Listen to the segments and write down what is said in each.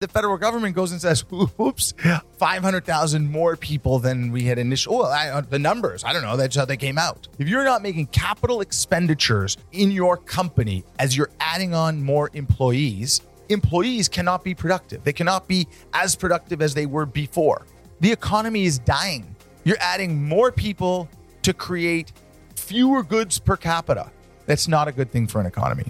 the federal government goes and says, "Oops, five hundred thousand more people than we had initial." Well, I, uh, the numbers, I don't know. That's how they came out. If you're not making capital expenditures in your company as you're adding on more employees, employees cannot be productive. They cannot be as productive as they were before. The economy is dying. You're adding more people to create fewer goods per capita. That's not a good thing for an economy.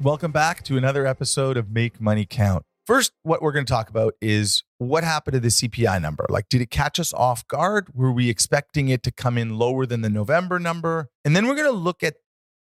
Welcome back to another episode of Make Money Count. First, what we're going to talk about is what happened to the CPI number. Like, did it catch us off guard? Were we expecting it to come in lower than the November number? And then we're going to look at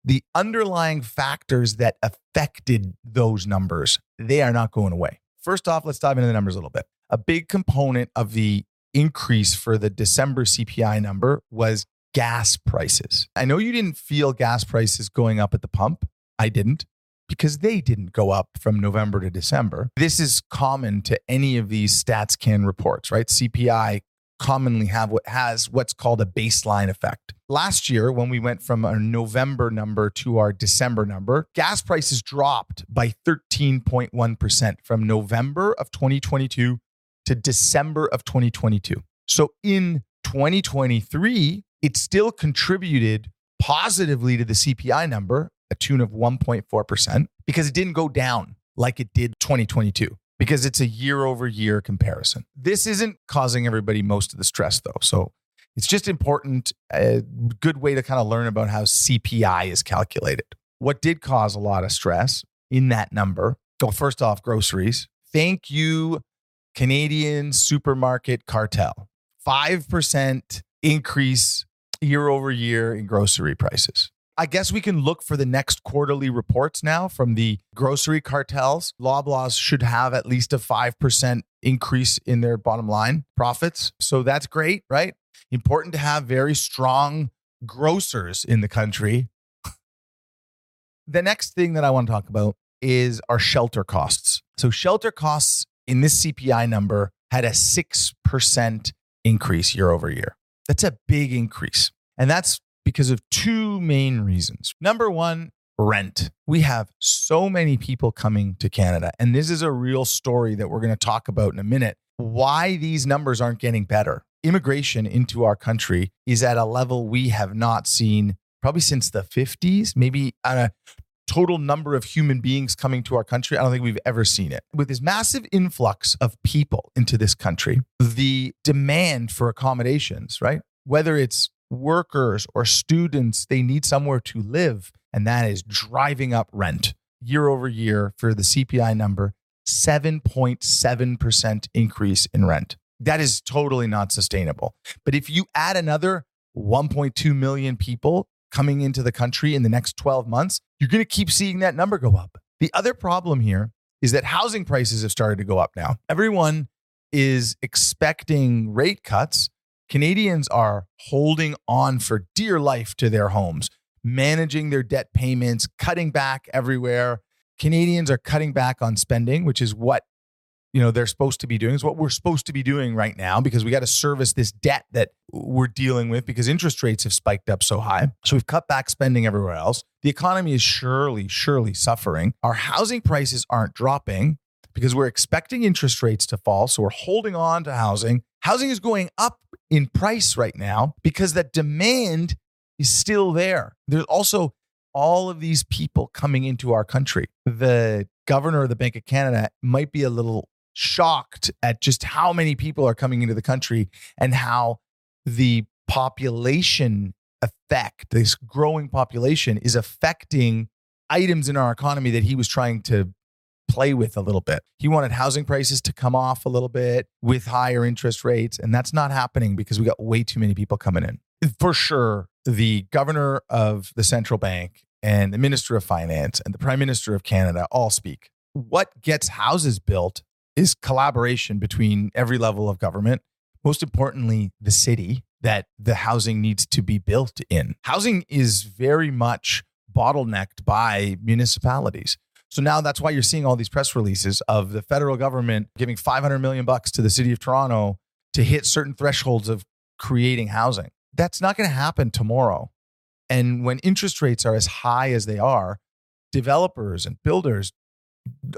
the underlying factors that affected those numbers. They are not going away. First off, let's dive into the numbers a little bit. A big component of the increase for the December CPI number was gas prices. I know you didn't feel gas prices going up at the pump. I didn't because they didn't go up from November to December. This is common to any of these StatsCan reports, right? CPI commonly have what has what's called a baseline effect. Last year, when we went from our November number to our December number, gas prices dropped by 13.1% from November of 2022 to December of 2022. So in 2023, it still contributed positively to the CPI number, a tune of 1.4%, because it didn't go down like it did 2022 because it's a year over year comparison. This isn't causing everybody most of the stress though. So it's just important, a good way to kind of learn about how CPI is calculated. What did cause a lot of stress in that number? Well, first off, groceries. Thank you, Canadian supermarket cartel. 5% increase year over year in grocery prices. I guess we can look for the next quarterly reports now from the grocery cartels. Loblaws should have at least a 5% increase in their bottom line profits. So that's great, right? Important to have very strong grocers in the country. the next thing that I want to talk about is our shelter costs. So, shelter costs in this CPI number had a 6% increase year over year. That's a big increase. And that's because of two main reasons. Number one, rent. We have so many people coming to Canada, and this is a real story that we're going to talk about in a minute. Why these numbers aren't getting better. Immigration into our country is at a level we have not seen probably since the 50s, maybe on a total number of human beings coming to our country. I don't think we've ever seen it. With this massive influx of people into this country, the demand for accommodations, right? Whether it's workers or students, they need somewhere to live. And that is driving up rent year over year for the CPI number, 7.7% increase in rent. That is totally not sustainable. But if you add another 1.2 million people coming into the country in the next 12 months, you're going to keep seeing that number go up. The other problem here is that housing prices have started to go up now. Everyone is expecting rate cuts Canadians are holding on for dear life to their homes, managing their debt payments, cutting back everywhere. Canadians are cutting back on spending, which is what you know they're supposed to be doing. Is what we're supposed to be doing right now because we got to service this debt that we're dealing with because interest rates have spiked up so high. So we've cut back spending everywhere else. The economy is surely, surely suffering. Our housing prices aren't dropping because we're expecting interest rates to fall. So we're holding on to housing. Housing is going up in price right now because that demand is still there. There's also all of these people coming into our country. The governor of the Bank of Canada might be a little shocked at just how many people are coming into the country and how the population effect, this growing population, is affecting items in our economy that he was trying to play with a little bit. He wanted housing prices to come off a little bit with higher interest rates. And that's not happening because we got way too many people coming in. For sure, the governor of the central bank and the minister of finance and the prime minister of Canada all speak. What gets houses built is collaboration between every level of government, most importantly, the city that the housing needs to be built in. Housing is very much bottlenecked by municipalities. So now that's why you're seeing all these press releases of the federal government giving 500 million bucks to the city of Toronto to hit certain thresholds of creating housing. That's not going to happen tomorrow. And when interest rates are as high as they are, developers and builders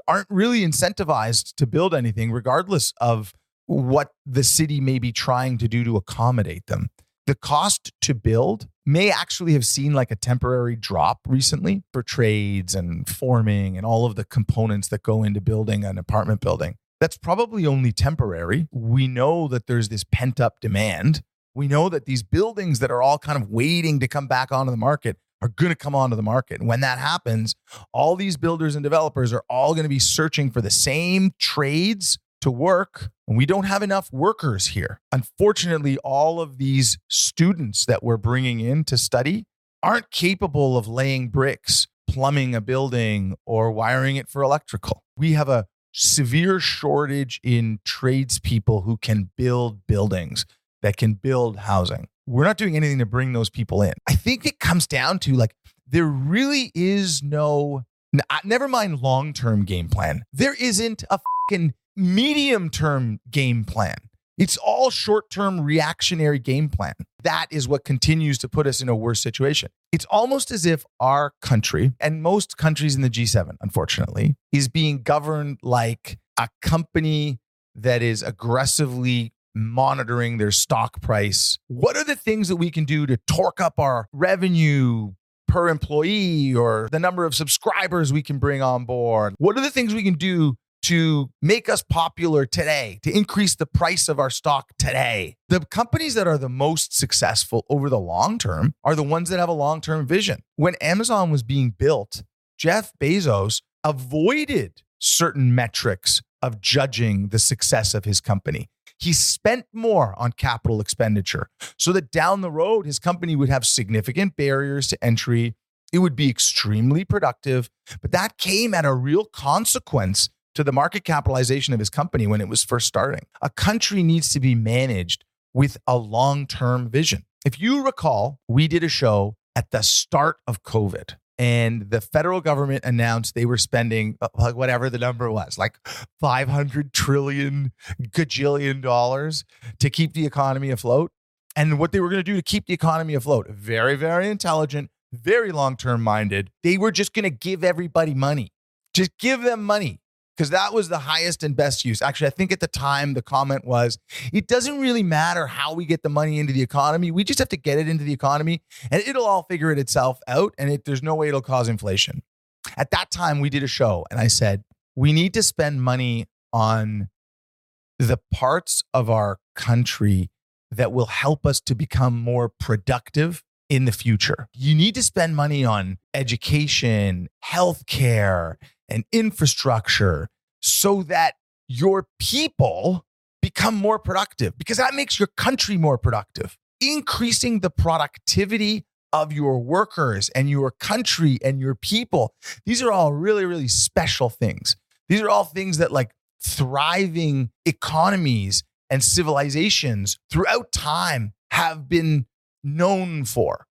aren't really incentivized to build anything, regardless of what the city may be trying to do to accommodate them. The cost to build may actually have seen like a temporary drop recently for trades and forming and all of the components that go into building an apartment building. That's probably only temporary. We know that there's this pent up demand. We know that these buildings that are all kind of waiting to come back onto the market are going to come onto the market. And when that happens, all these builders and developers are all going to be searching for the same trades to work. And we don't have enough workers here. Unfortunately, all of these students that we're bringing in to study aren't capable of laying bricks, plumbing a building, or wiring it for electrical. We have a severe shortage in tradespeople who can build buildings, that can build housing. We're not doing anything to bring those people in. I think it comes down to like, there really is no, uh, never mind long term game plan. There isn't a fucking medium term game plan. It's all short term reactionary game plan. That is what continues to put us in a worse situation. It's almost as if our country and most countries in the G7, unfortunately, is being governed like a company that is aggressively monitoring their stock price. What are the things that we can do to torque up our revenue per employee or the number of subscribers we can bring on board? What are the things we can do to make us popular today, to increase the price of our stock today. The companies that are the most successful over the long term are the ones that have a long term vision. When Amazon was being built, Jeff Bezos avoided certain metrics of judging the success of his company. He spent more on capital expenditure so that down the road, his company would have significant barriers to entry. It would be extremely productive, but that came at a real consequence to the market capitalization of his company when it was first starting. A country needs to be managed with a long term vision. If you recall, we did a show at the start of COVID and the federal government announced they were spending uh, like whatever the number was like 500 trillion gajillion dollars to keep the economy afloat and what they were going to do to keep the economy afloat very very intelligent very long term minded they were just going to give everybody money just give them money because that was the highest and best use. Actually, I think at the time the comment was it doesn't really matter how we get the money into the economy. We just have to get it into the economy and it'll all figure it itself out. And it, there's no way it'll cause inflation. At that time, we did a show and I said, we need to spend money on the parts of our country that will help us to become more productive in the future. You need to spend money on education, healthcare, and infrastructure so that your people become more productive because that makes your country more productive. Increasing the productivity of your workers and your country and your people. These are all really, really special things. These are all things that, like, thriving economies and civilizations throughout time have been known for.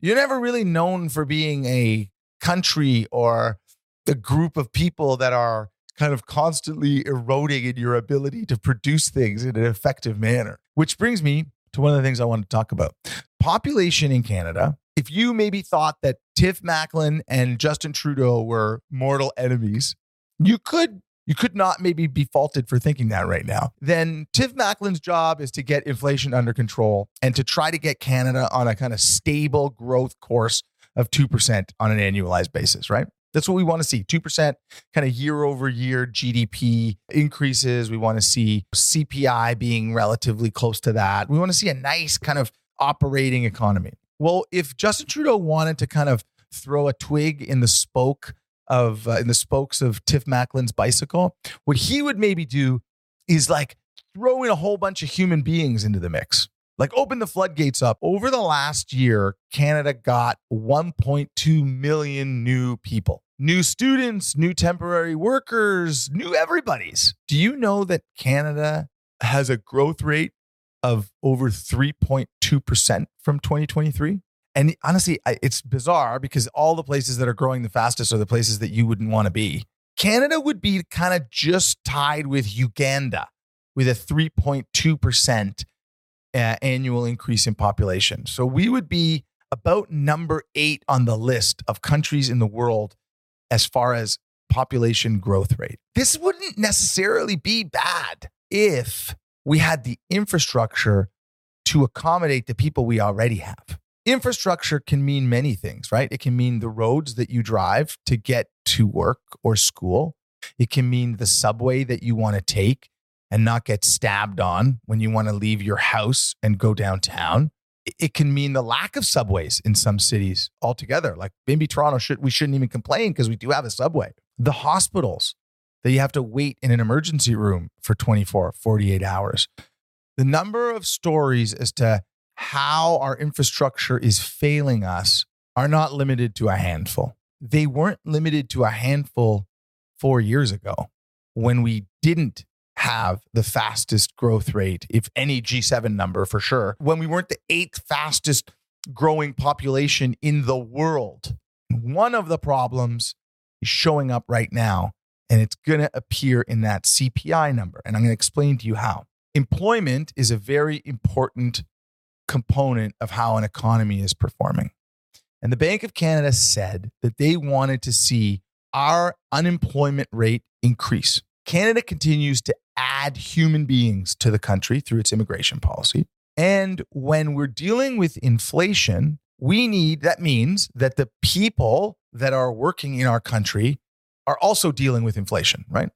You're never really known for being a country or a group of people that are kind of constantly eroding in your ability to produce things in an effective manner. Which brings me to one of the things I want to talk about. Population in Canada. If you maybe thought that Tiff Macklem and Justin Trudeau were mortal enemies, you could you could not maybe be faulted for thinking that right now. Then Tiff Macklem's job is to get inflation under control and to try to get Canada on a kind of stable growth course of 2% on an annualized basis, right? That's what we want to see 2% kind of year over year GDP increases. We want to see CPI being relatively close to that. We want to see a nice kind of operating economy. Well, if Justin Trudeau wanted to kind of throw a twig in the spoke of uh, in the spokes of Tiff Macklem's bicycle, what he would maybe do is like throw in a whole bunch of human beings into the mix like open the floodgates up. Over the last year, Canada got 1.2 million new people, new students, new temporary workers, new everybody's. Do you know that Canada has a growth rate of over 3.2% from 2023? And honestly, it's bizarre because all the places that are growing the fastest are the places that you wouldn't want to be. Canada would be kind of just tied with Uganda with a 3.2% uh, annual increase in population. So we would be about number eight on the list of countries in the world as far as population growth rate. This wouldn't necessarily be bad if we had the infrastructure to accommodate the people we already have. Infrastructure can mean many things, right? It can mean the roads that you drive to get to work or school. It can mean the subway that you want to take and not get stabbed on when you want to leave your house and go downtown. It can mean the lack of subways in some cities altogether. Like maybe Toronto should we shouldn't even complain because we do have a subway. The hospitals that you have to wait in an emergency room for 24, 48 hours. The number of stories as to how our infrastructure is failing us are not limited to a handful. They weren't limited to a handful four years ago when we didn't have the fastest growth rate, if any G7 number for sure, when we weren't the eighth fastest growing population in the world. One of the problems is showing up right now, and it's going to appear in that CPI number. And I'm going to explain to you how. Employment is a very important component of how an economy is performing. And the Bank of Canada said that they wanted to see our unemployment rate increase. Canada continues to add human beings to the country through its immigration policy. And when we're dealing with inflation, we need that means that the people that are working in our country are also dealing with inflation, right?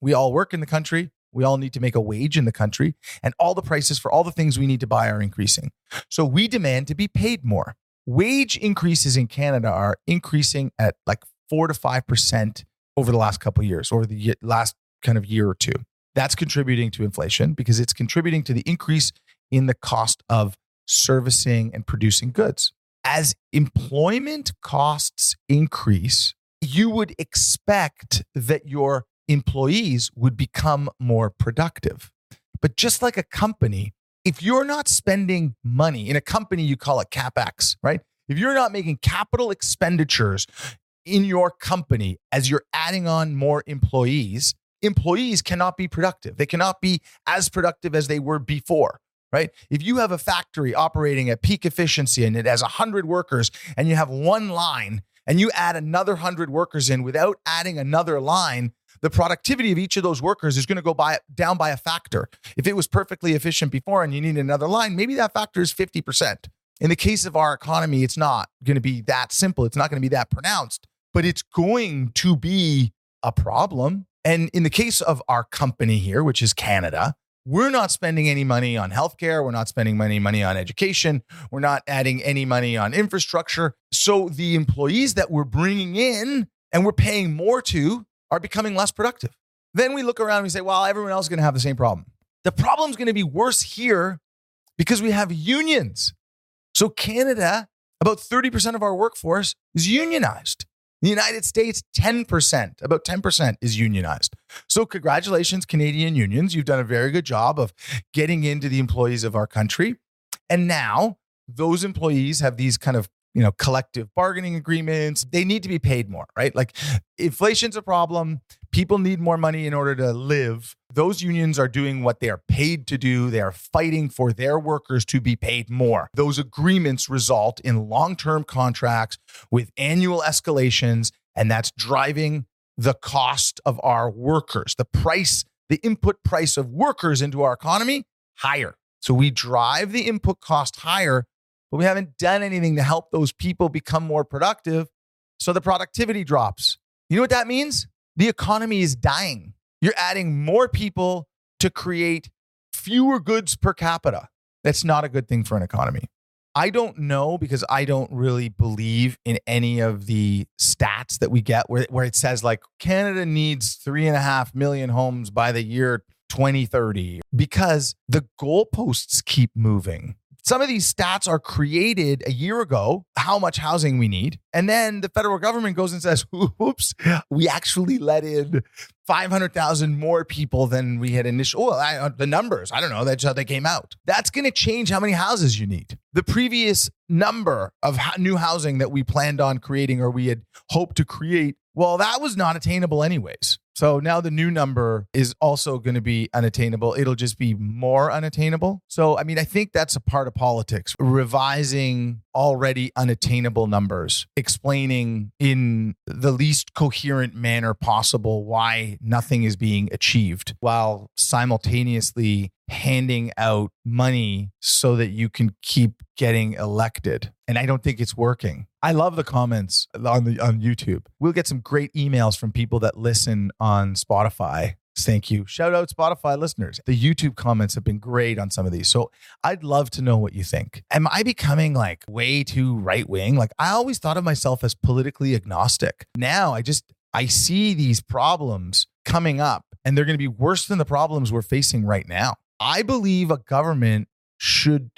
We all work in the country. We all need to make a wage in the country, and all the prices for all the things we need to buy are increasing. So we demand to be paid more. Wage increases in Canada are increasing at like four to five percent over the last couple of years, over the last kind of year or two. That's contributing to inflation because it's contributing to the increase in the cost of servicing and producing goods. As employment costs increase, you would expect that your employees would become more productive. But just like a company, if you're not spending money in a company, you call it CapEx, right? If you're not making capital expenditures in your company as you're adding on more employees, employees cannot be productive. They cannot be as productive as they were before, right? If you have a factory operating at peak efficiency and it has 100 workers and you have one line and you add another 100 workers in without adding another line, the productivity of each of those workers is going to go by down by a factor. If it was perfectly efficient before and you need another line, maybe that factor is 50%. In the case of our economy, it's not going to be that simple. It's not going to be that pronounced, but it's going to be a problem. And in the case of our company here, which is Canada, we're not spending any money on healthcare. We're not spending any money on education. We're not adding any money on infrastructure. So the employees that we're bringing in and we're paying more to are becoming less productive. Then we look around and we say, well, everyone else is going to have the same problem. The problem is going to be worse here because we have unions. So, Canada, about 30% of our workforce is unionized. The United States, 10%, about 10% is unionized. So, congratulations, Canadian unions. You've done a very good job of getting into the employees of our country. And now those employees have these kind of you know collective bargaining agreements they need to be paid more right like inflation's a problem people need more money in order to live those unions are doing what they are paid to do they are fighting for their workers to be paid more those agreements result in long-term contracts with annual escalations and that's driving the cost of our workers the price the input price of workers into our economy higher so we drive the input cost higher but we haven't done anything to help those people become more productive. So the productivity drops. You know what that means? The economy is dying. You're adding more people to create fewer goods per capita. That's not a good thing for an economy. I don't know because I don't really believe in any of the stats that we get where, where it says like Canada needs three and a half million homes by the year 2030 because the goalposts keep moving. Some of these stats are created a year ago, how much housing we need. And then the federal government goes and says, oops, we actually let in 500,000 more people than we had initially. Well, I, uh, the numbers, I don't know. That's how they came out. That's going to change how many houses you need. The previous number of new housing that we planned on creating or we had hoped to create, well, that was not attainable anyways. So now the new number is also going to be unattainable. It'll just be more unattainable. So, I mean, I think that's a part of politics, revising already unattainable numbers, explaining in the least coherent manner possible why nothing is being achieved while simultaneously handing out money so that you can keep getting elected. And I don't think it's working. I love the comments on the on YouTube. We'll get some great emails from people that listen on Spotify. Thank you. Shout out Spotify listeners. The YouTube comments have been great on some of these. So I'd love to know what you think. Am I becoming like way too right wing? Like I always thought of myself as politically agnostic. Now I just I see these problems coming up and they're going to be worse than the problems we're facing right now. I believe a government should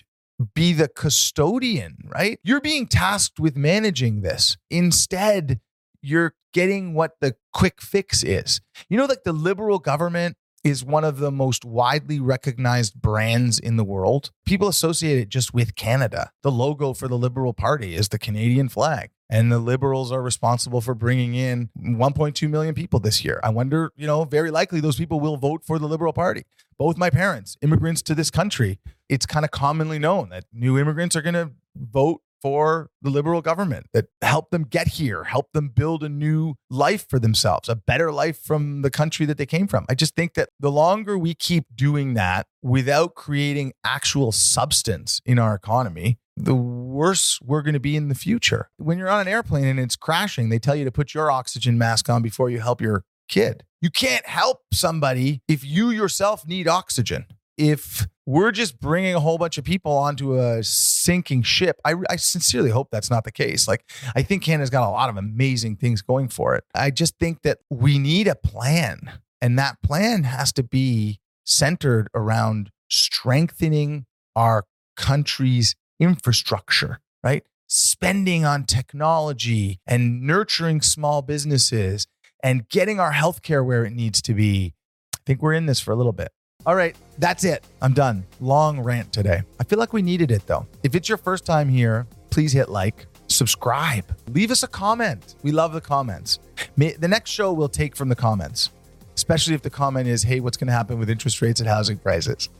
be the custodian, right? You're being tasked with managing this. Instead, you're getting what the quick fix is. You know, like the liberal government is one of the most widely recognized brands in the world. People associate it just with Canada. The logo for the Liberal Party is the Canadian flag. And the Liberals are responsible for bringing in 1.2 million people this year. I wonder, you know, very likely those people will vote for the Liberal Party. Both my parents, immigrants to this country, it's kind of commonly known that new immigrants are going to vote for the liberal government that help them get here, help them build a new life for themselves, a better life from the country that they came from. I just think that the longer we keep doing that without creating actual substance in our economy, the worse we're going to be in the future. When you're on an airplane and it's crashing, they tell you to put your oxygen mask on before you help your kid. You can't help somebody if you yourself need oxygen. If we're just bringing a whole bunch of people onto a sinking ship, I, I sincerely hope that's not the case. Like, I think Canada's got a lot of amazing things going for it. I just think that we need a plan, and that plan has to be centered around strengthening our country's infrastructure, right? Spending on technology and nurturing small businesses and getting our healthcare where it needs to be. I think we're in this for a little bit. All right, that's it. I'm done. Long rant today. I feel like we needed it though. If it's your first time here, please hit like, subscribe, leave us a comment. We love the comments. The next show we'll take from the comments, especially if the comment is, hey, what's going to happen with interest rates and housing prices?